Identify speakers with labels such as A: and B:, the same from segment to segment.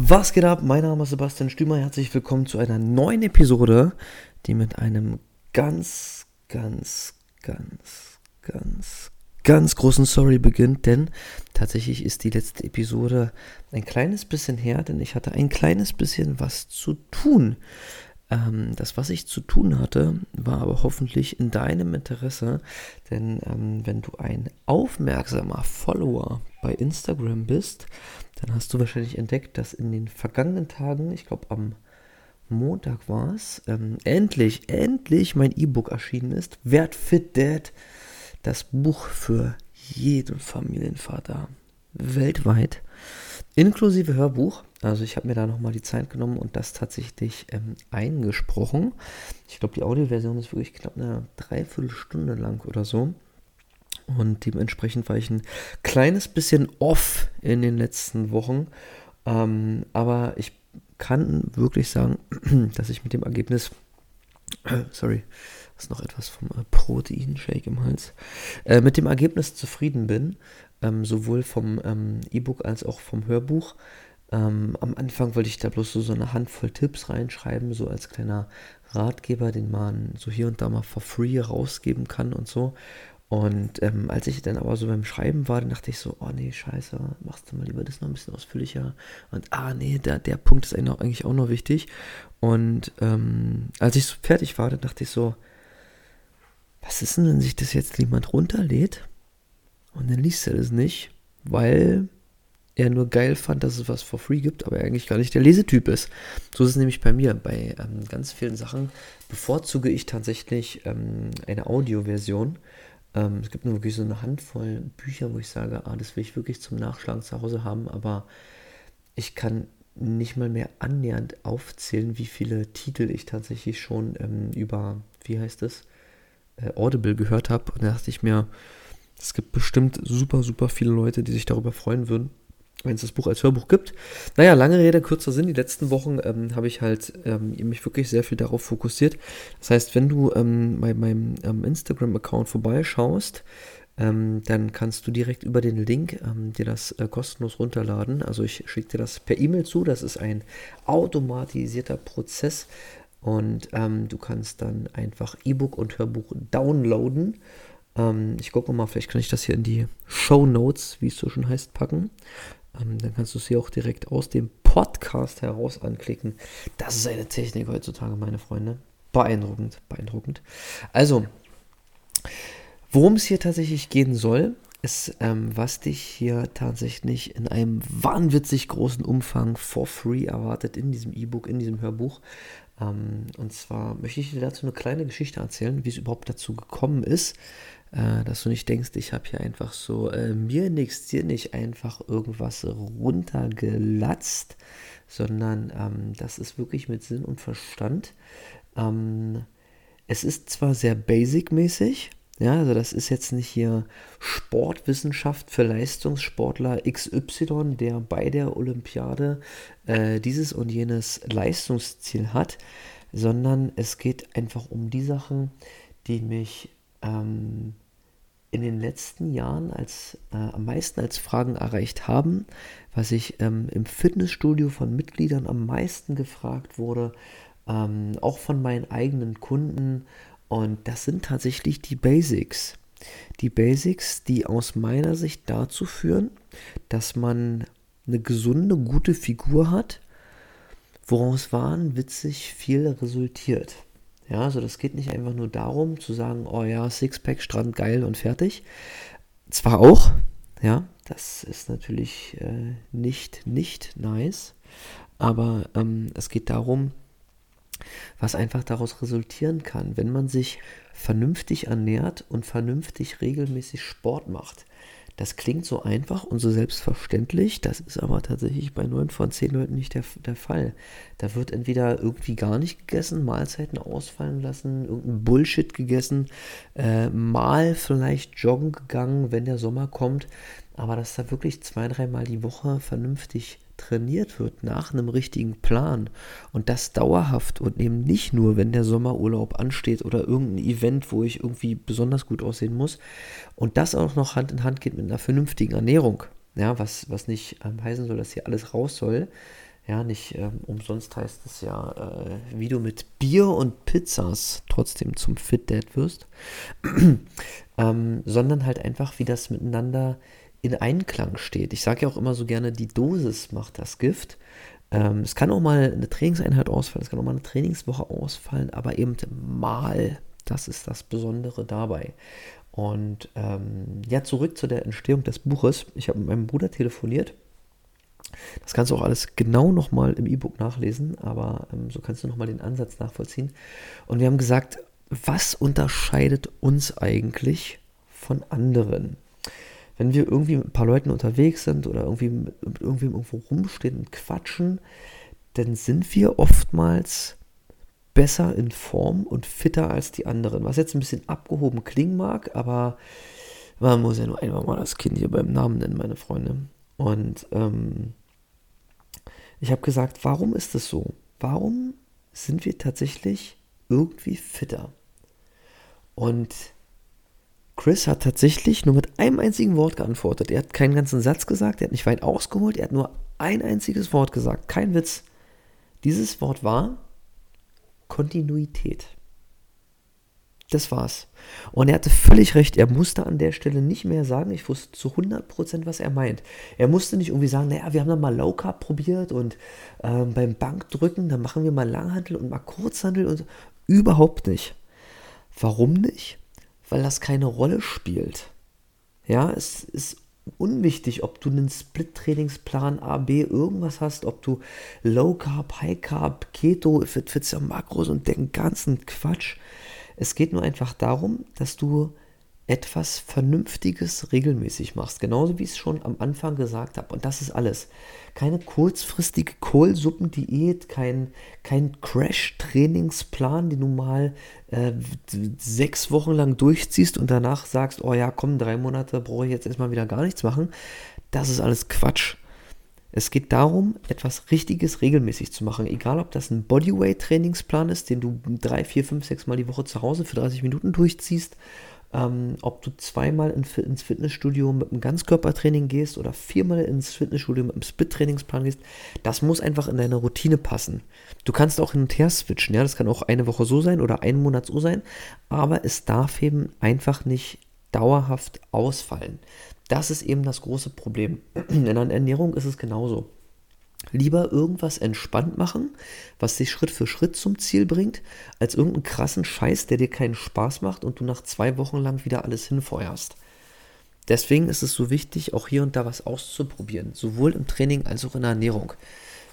A: Was geht ab? Mein Name ist Sebastian Stümer. Herzlich willkommen zu einer neuen Episode, die mit einem ganz, ganz, ganz, ganz, ganz großen Sorry beginnt, denn tatsächlich ist die letzte Episode ein kleines bisschen her, denn ich hatte ein kleines bisschen was zu tun. Ähm, das, was ich zu tun hatte, war aber hoffentlich in deinem Interesse, denn ähm, wenn du ein aufmerksamer Follower bei Instagram bist, dann hast du wahrscheinlich entdeckt, dass in den vergangenen Tagen, ich glaube am Montag war es, ähm, endlich, endlich mein E-Book erschienen ist. Wert Fit Dad, das Buch für jeden Familienvater weltweit, inklusive Hörbuch. Also ich habe mir da nochmal die Zeit genommen und das tatsächlich ähm, eingesprochen. Ich glaube, die Audioversion ist wirklich knapp eine Dreiviertelstunde lang oder so. Und dementsprechend war ich ein kleines bisschen off in den letzten Wochen. Ähm, aber ich kann wirklich sagen, dass ich mit dem Ergebnis, äh, sorry, ist noch etwas vom äh, Proteinshake im Hals, äh, mit dem Ergebnis zufrieden bin, ähm, sowohl vom ähm, E-Book als auch vom Hörbuch. Ähm, am Anfang wollte ich da bloß so, so eine Handvoll Tipps reinschreiben, so als kleiner Ratgeber, den man so hier und da mal for free rausgeben kann und so. Und ähm, als ich dann aber so beim Schreiben war, dann dachte ich so, oh nee, scheiße, machst du mal lieber das noch ein bisschen ausführlicher. Und ah nee, der, der Punkt ist eigentlich auch noch wichtig. Und ähm, als ich so fertig war, dann dachte ich so, was ist denn, wenn sich das jetzt jemand runterlädt und dann liest er das nicht, weil er nur geil fand, dass es was for free gibt, aber er eigentlich gar nicht der Lesetyp ist. So ist es nämlich bei mir. Bei ähm, ganz vielen Sachen bevorzuge ich tatsächlich ähm, eine Audioversion ähm, es gibt nur wirklich so eine Handvoll Bücher, wo ich sage, ah, das will ich wirklich zum Nachschlagen zu Hause haben, aber ich kann nicht mal mehr annähernd aufzählen, wie viele Titel ich tatsächlich schon ähm, über, wie heißt es, äh, Audible gehört habe. Und da dachte ich mir, es gibt bestimmt super, super viele Leute, die sich darüber freuen würden, wenn es das Buch als Hörbuch gibt. Naja, lange Rede, kurzer Sinn. Die letzten Wochen ähm, habe ich halt ähm, mich wirklich sehr viel darauf fokussiert. Das heißt, wenn du ähm, bei meinem ähm, Instagram-Account vorbeischaust, ähm, dann kannst du direkt über den Link ähm, dir das äh, kostenlos runterladen. Also ich schicke dir das per E-Mail zu. Das ist ein automatisierter Prozess. Und du kannst dann einfach E-Book und Hörbuch downloaden. ich gucke mal, vielleicht kann ich das hier in die Show Notes, wie es so schon heißt, packen. Ähm, dann kannst du sie auch direkt aus dem Podcast heraus anklicken. Das ist eine Technik heutzutage, meine Freunde. Beeindruckend, beeindruckend. Also, worum es hier tatsächlich gehen soll, ist, ähm, was dich hier tatsächlich in einem wahnwitzig großen Umfang for free erwartet in diesem E-Book, in diesem Hörbuch. Ähm, und zwar möchte ich dir dazu eine kleine Geschichte erzählen, wie es überhaupt dazu gekommen ist, äh, dass du nicht denkst, ich habe hier einfach so äh, mir nichts, dir nicht einfach irgendwas runtergelatzt, sondern ähm, das ist wirklich mit Sinn und Verstand. Ähm, es ist zwar sehr basic-mäßig, ja, also das ist jetzt nicht hier Sportwissenschaft für Leistungssportler XY, der bei der Olympiade äh, dieses und jenes Leistungsziel hat, sondern es geht einfach um die Sachen, die mich ähm, in den letzten Jahren als, äh, am meisten als Fragen erreicht haben, was ich ähm, im Fitnessstudio von Mitgliedern am meisten gefragt wurde, ähm, auch von meinen eigenen Kunden. Und das sind tatsächlich die Basics. Die Basics, die aus meiner Sicht dazu führen, dass man eine gesunde, gute Figur hat, woraus wahnwitzig viel resultiert. Ja, also das geht nicht einfach nur darum zu sagen, oh ja, Sixpack, Strand, geil und fertig. Zwar auch, ja, das ist natürlich äh, nicht, nicht nice, aber ähm, es geht darum, was einfach daraus resultieren kann, wenn man sich vernünftig ernährt und vernünftig regelmäßig Sport macht. Das klingt so einfach und so selbstverständlich, das ist aber tatsächlich bei 9 von 10 Leuten nicht der, der Fall. Da wird entweder irgendwie gar nicht gegessen, Mahlzeiten ausfallen lassen, irgendein Bullshit gegessen, äh, mal vielleicht joggen gegangen, wenn der Sommer kommt, aber dass da wirklich zwei, dreimal die Woche vernünftig trainiert wird nach einem richtigen Plan und das dauerhaft und eben nicht nur, wenn der Sommerurlaub ansteht oder irgendein Event, wo ich irgendwie besonders gut aussehen muss und das auch noch Hand in Hand geht mit einer vernünftigen Ernährung, ja, was, was nicht ähm, heißen soll, dass hier alles raus soll, Ja, nicht ähm, umsonst heißt es ja, äh, wie du mit Bier und Pizzas trotzdem zum Fit Dad wirst, ähm, sondern halt einfach, wie das miteinander in Einklang steht. Ich sage ja auch immer so gerne, die Dosis macht das Gift. Ähm, es kann auch mal eine Trainingseinheit ausfallen, es kann auch mal eine Trainingswoche ausfallen, aber eben mal, das ist das Besondere dabei. Und ähm, ja, zurück zu der Entstehung des Buches. Ich habe mit meinem Bruder telefoniert das kannst du auch alles genau nochmal im E-Book nachlesen, aber ähm, so kannst du nochmal den Ansatz nachvollziehen. Und wir haben gesagt, was unterscheidet uns eigentlich von anderen? Wenn wir irgendwie mit ein paar Leuten unterwegs sind oder irgendwie mit, mit irgendwem irgendwo rumstehen und quatschen, dann sind wir oftmals besser in Form und fitter als die anderen. Was jetzt ein bisschen abgehoben klingen mag, aber man muss ja nur einmal mal das Kind hier beim Namen nennen, meine Freunde. Und ähm, ich habe gesagt, warum ist es so? Warum sind wir tatsächlich irgendwie fitter? Und Chris hat tatsächlich nur mit einem einzigen Wort geantwortet. Er hat keinen ganzen Satz gesagt, er hat nicht weit ausgeholt, er hat nur ein einziges Wort gesagt. Kein Witz. Dieses Wort war Kontinuität. Das war's. Und er hatte völlig recht. Er musste an der Stelle nicht mehr sagen, ich wusste zu 100%, was er meint. Er musste nicht irgendwie sagen, naja, wir haben dann mal Low Carb probiert und ähm, beim Bankdrücken, dann machen wir mal Langhandel und mal Kurzhandel und überhaupt nicht. Warum nicht? Weil das keine Rolle spielt. Ja, es ist unwichtig, ob du einen Split-Trainingsplan A, B, irgendwas hast, ob du Low Carb, High Carb, Keto, Fit, Fit, Makros und den ganzen Quatsch. Es geht nur einfach darum, dass du etwas Vernünftiges regelmäßig machst. Genauso wie ich es schon am Anfang gesagt habe. Und das ist alles. Keine kurzfristige Kohlsuppendiät, kein, kein Crash-Trainingsplan, den du mal äh, sechs Wochen lang durchziehst und danach sagst, oh ja, komm, drei Monate brauche ich jetzt erstmal wieder gar nichts machen. Das ist alles Quatsch. Es geht darum, etwas Richtiges regelmäßig zu machen. Egal, ob das ein Bodyweight-Trainingsplan ist, den du drei, vier, fünf, sechs Mal die Woche zu Hause für 30 Minuten durchziehst, ähm, ob du zweimal in, ins Fitnessstudio mit einem Ganzkörpertraining gehst oder viermal ins Fitnessstudio mit einem Split-Trainingsplan gehst, das muss einfach in deine Routine passen. Du kannst auch hin und her switchen, ja, das kann auch eine Woche so sein oder einen Monat so sein, aber es darf eben einfach nicht dauerhaft ausfallen. Das ist eben das große Problem. In der Ernährung ist es genauso. Lieber irgendwas entspannt machen, was dich Schritt für Schritt zum Ziel bringt, als irgendeinen krassen Scheiß, der dir keinen Spaß macht und du nach zwei Wochen lang wieder alles hinfeuerst. Deswegen ist es so wichtig, auch hier und da was auszuprobieren, sowohl im Training als auch in der Ernährung.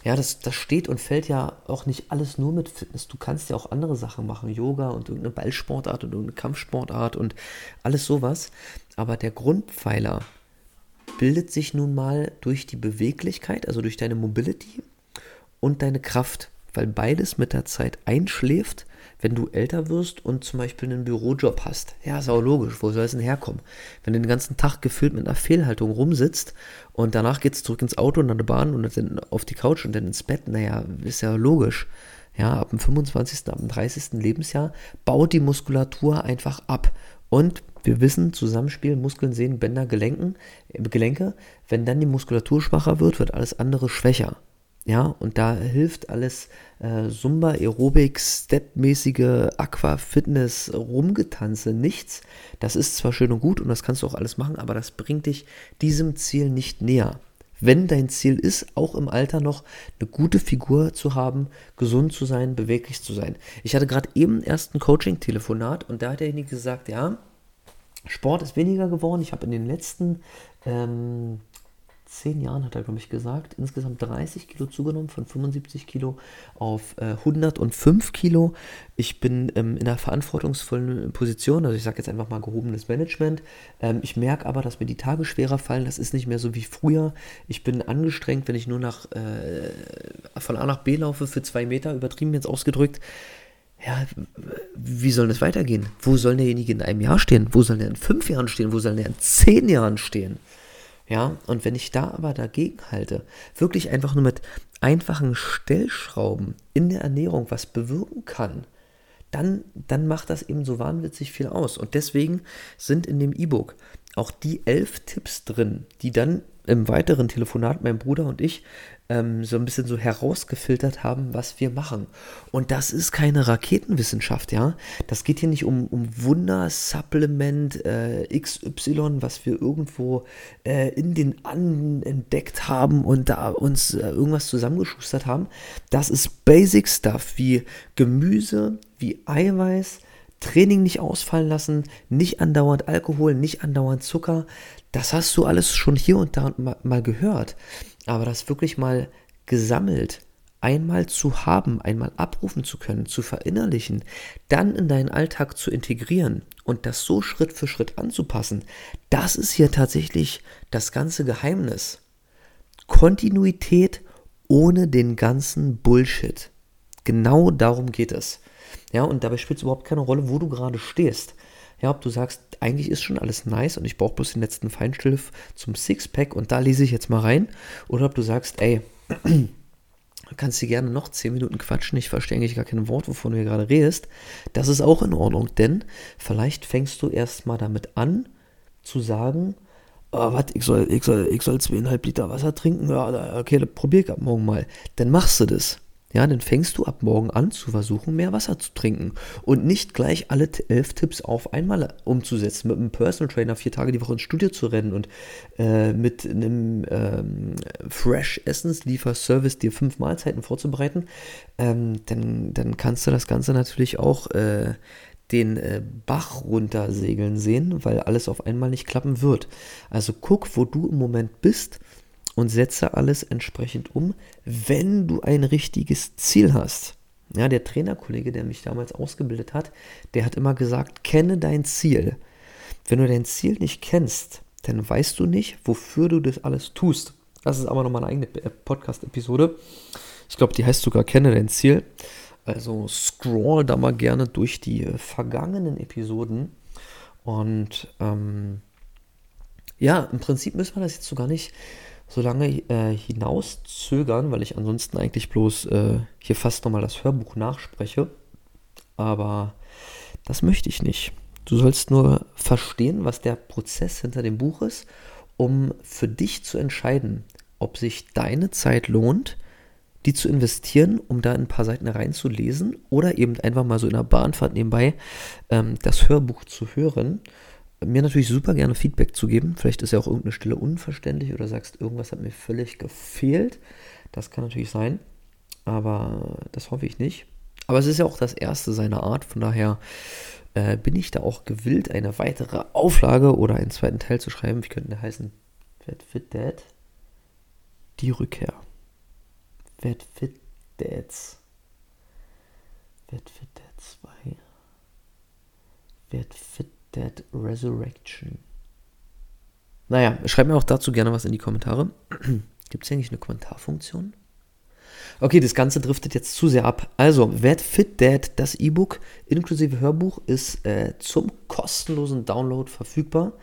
A: Ja, das, das steht und fällt ja auch nicht alles nur mit Fitness. Du kannst ja auch andere Sachen machen, Yoga und irgendeine Ballsportart und irgendeine Kampfsportart und alles sowas. Aber der Grundpfeiler bildet sich nun mal durch die Beweglichkeit, also durch deine Mobility und deine Kraft, weil beides mit der Zeit einschläft wenn du älter wirst und zum Beispiel einen Bürojob hast. Ja, ist auch logisch, wo soll es denn herkommen? Wenn du den ganzen Tag gefüllt mit einer Fehlhaltung rumsitzt und danach geht es zurück ins Auto und an der Bahn und dann auf die Couch und dann ins Bett, naja, ist ja logisch. Ja, ab dem 25., ab dem 30. Lebensjahr baut die Muskulatur einfach ab. Und wir wissen, Zusammenspiel, Muskeln, Sehnen, Bänder, Gelenken, äh, Gelenke, wenn dann die Muskulatur schwacher wird, wird alles andere schwächer. Ja, und da hilft alles äh, Zumba, Aerobic, Step-mäßige Aqua-Fitness, Rumgetanze, nichts. Das ist zwar schön und gut und das kannst du auch alles machen, aber das bringt dich diesem Ziel nicht näher. Wenn dein Ziel ist, auch im Alter noch eine gute Figur zu haben, gesund zu sein, beweglich zu sein. Ich hatte gerade eben erst ein Coaching-Telefonat und da hat derjenige gesagt, ja, Sport ist weniger geworden. Ich habe in den letzten ähm, zehn Jahren, hat er, glaube ich, gesagt, insgesamt 30 Kilo zugenommen, von 75 Kilo auf äh, 105 Kilo. Ich bin ähm, in einer verantwortungsvollen Position, also ich sage jetzt einfach mal gehobenes Management. Ähm, ich merke aber, dass mir die Tage schwerer fallen. Das ist nicht mehr so wie früher. Ich bin angestrengt, wenn ich nur nach, äh, von A nach B laufe für zwei Meter, übertrieben jetzt ausgedrückt ja, wie soll das weitergehen? Wo soll derjenige in einem Jahr stehen? Wo soll der in fünf Jahren stehen? Wo soll der in zehn Jahren stehen? Ja, und wenn ich da aber dagegen halte, wirklich einfach nur mit einfachen Stellschrauben in der Ernährung was bewirken kann, dann, dann macht das eben so wahnwitzig viel aus. Und deswegen sind in dem E-Book auch die elf Tipps drin, die dann im weiteren Telefonat mein Bruder und ich ähm, so ein bisschen so herausgefiltert haben, was wir machen. Und das ist keine Raketenwissenschaft, ja. Das geht hier nicht um, um Wunder-Supplement äh, XY, was wir irgendwo äh, in den Anden entdeckt haben und da uns äh, irgendwas zusammengeschustert haben. Das ist Basic Stuff wie Gemüse, wie Eiweiß, Training nicht ausfallen lassen, nicht andauernd Alkohol, nicht andauernd Zucker. Das hast du alles schon hier und da mal gehört. Aber das wirklich mal gesammelt, einmal zu haben, einmal abrufen zu können, zu verinnerlichen, dann in deinen Alltag zu integrieren und das so Schritt für Schritt anzupassen, das ist hier tatsächlich das ganze Geheimnis. Kontinuität ohne den ganzen Bullshit. Genau darum geht es. Ja, und dabei spielt es überhaupt keine Rolle, wo du gerade stehst. Ja, ob du sagst, eigentlich ist schon alles nice und ich brauche bloß den letzten Feinschliff zum Sixpack und da lese ich jetzt mal rein. Oder ob du sagst, ey, du kannst dir gerne noch 10 Minuten quatschen, ich verstehe eigentlich gar kein Wort, wovon du hier gerade redest. Das ist auch in Ordnung, denn vielleicht fängst du erstmal damit an, zu sagen, oh, was, ich soll, ich, soll, ich soll zweieinhalb Liter Wasser trinken, ja, okay, probier ich ab morgen mal. Dann machst du das ja, dann fängst du ab morgen an zu versuchen, mehr Wasser zu trinken und nicht gleich alle elf Tipps auf einmal umzusetzen, mit einem Personal Trainer vier Tage die Woche ins Studio zu rennen und äh, mit einem ähm, Fresh Essenslieferservice dir fünf Mahlzeiten vorzubereiten, ähm, dann, dann kannst du das Ganze natürlich auch äh, den äh, Bach runtersegeln sehen, weil alles auf einmal nicht klappen wird. Also guck, wo du im Moment bist und setze alles entsprechend um, wenn du ein richtiges Ziel hast. Ja, der Trainerkollege, der mich damals ausgebildet hat, der hat immer gesagt, kenne dein Ziel. Wenn du dein Ziel nicht kennst, dann weißt du nicht, wofür du das alles tust. Das ist aber nochmal eine eigene äh, Podcast-Episode. Ich glaube, die heißt sogar Kenne dein Ziel. Also scroll da mal gerne durch die äh, vergangenen Episoden. Und ähm, ja, im Prinzip müssen wir das jetzt so gar nicht so lange äh, hinauszögern, weil ich ansonsten eigentlich bloß äh, hier fast nochmal das Hörbuch nachspreche. Aber das möchte ich nicht. Du sollst nur verstehen, was der Prozess hinter dem Buch ist, um für dich zu entscheiden, ob sich deine Zeit lohnt, die zu investieren, um da ein paar Seiten reinzulesen oder eben einfach mal so in der Bahnfahrt nebenbei ähm, das Hörbuch zu hören mir natürlich super gerne Feedback zu geben. Vielleicht ist ja auch irgendeine Stelle unverständlich oder sagst, irgendwas hat mir völlig gefehlt. Das kann natürlich sein, aber das hoffe ich nicht. Aber es ist ja auch das erste seiner Art, von daher äh, bin ich da auch gewillt, eine weitere Auflage oder einen zweiten Teil zu schreiben. Wie könnte der heißen? Vet Fit Dad? Die Rückkehr. Vet Fit Dads. Vet Fit Dad 2. Vet Fit Dead Resurrection. Naja, schreibt mir auch dazu gerne was in die Kommentare. Gibt es hier eigentlich eine Kommentarfunktion? Okay, das Ganze driftet jetzt zu sehr ab. Also, Werd Fit Dad, das E-Book inklusive Hörbuch, ist äh, zum kostenlosen Download verfügbar.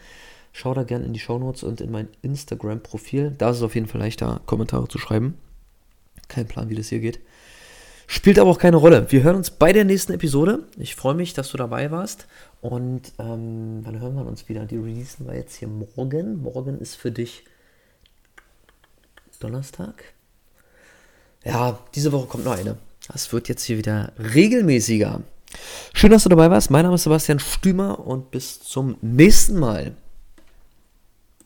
A: Schau da gerne in die Show Notes und in mein Instagram-Profil. Da ist es auf jeden Fall leichter, Kommentare zu schreiben. Kein Plan, wie das hier geht. Spielt aber auch keine Rolle. Wir hören uns bei der nächsten Episode. Ich freue mich, dass du dabei warst. Und ähm, wann hören wir uns wieder? Die releasen wir jetzt hier morgen. Morgen ist für dich Donnerstag. Ja, diese Woche kommt noch eine. Das wird jetzt hier wieder regelmäßiger. Schön, dass du dabei warst. Mein Name ist Sebastian Stümer und bis zum nächsten Mal.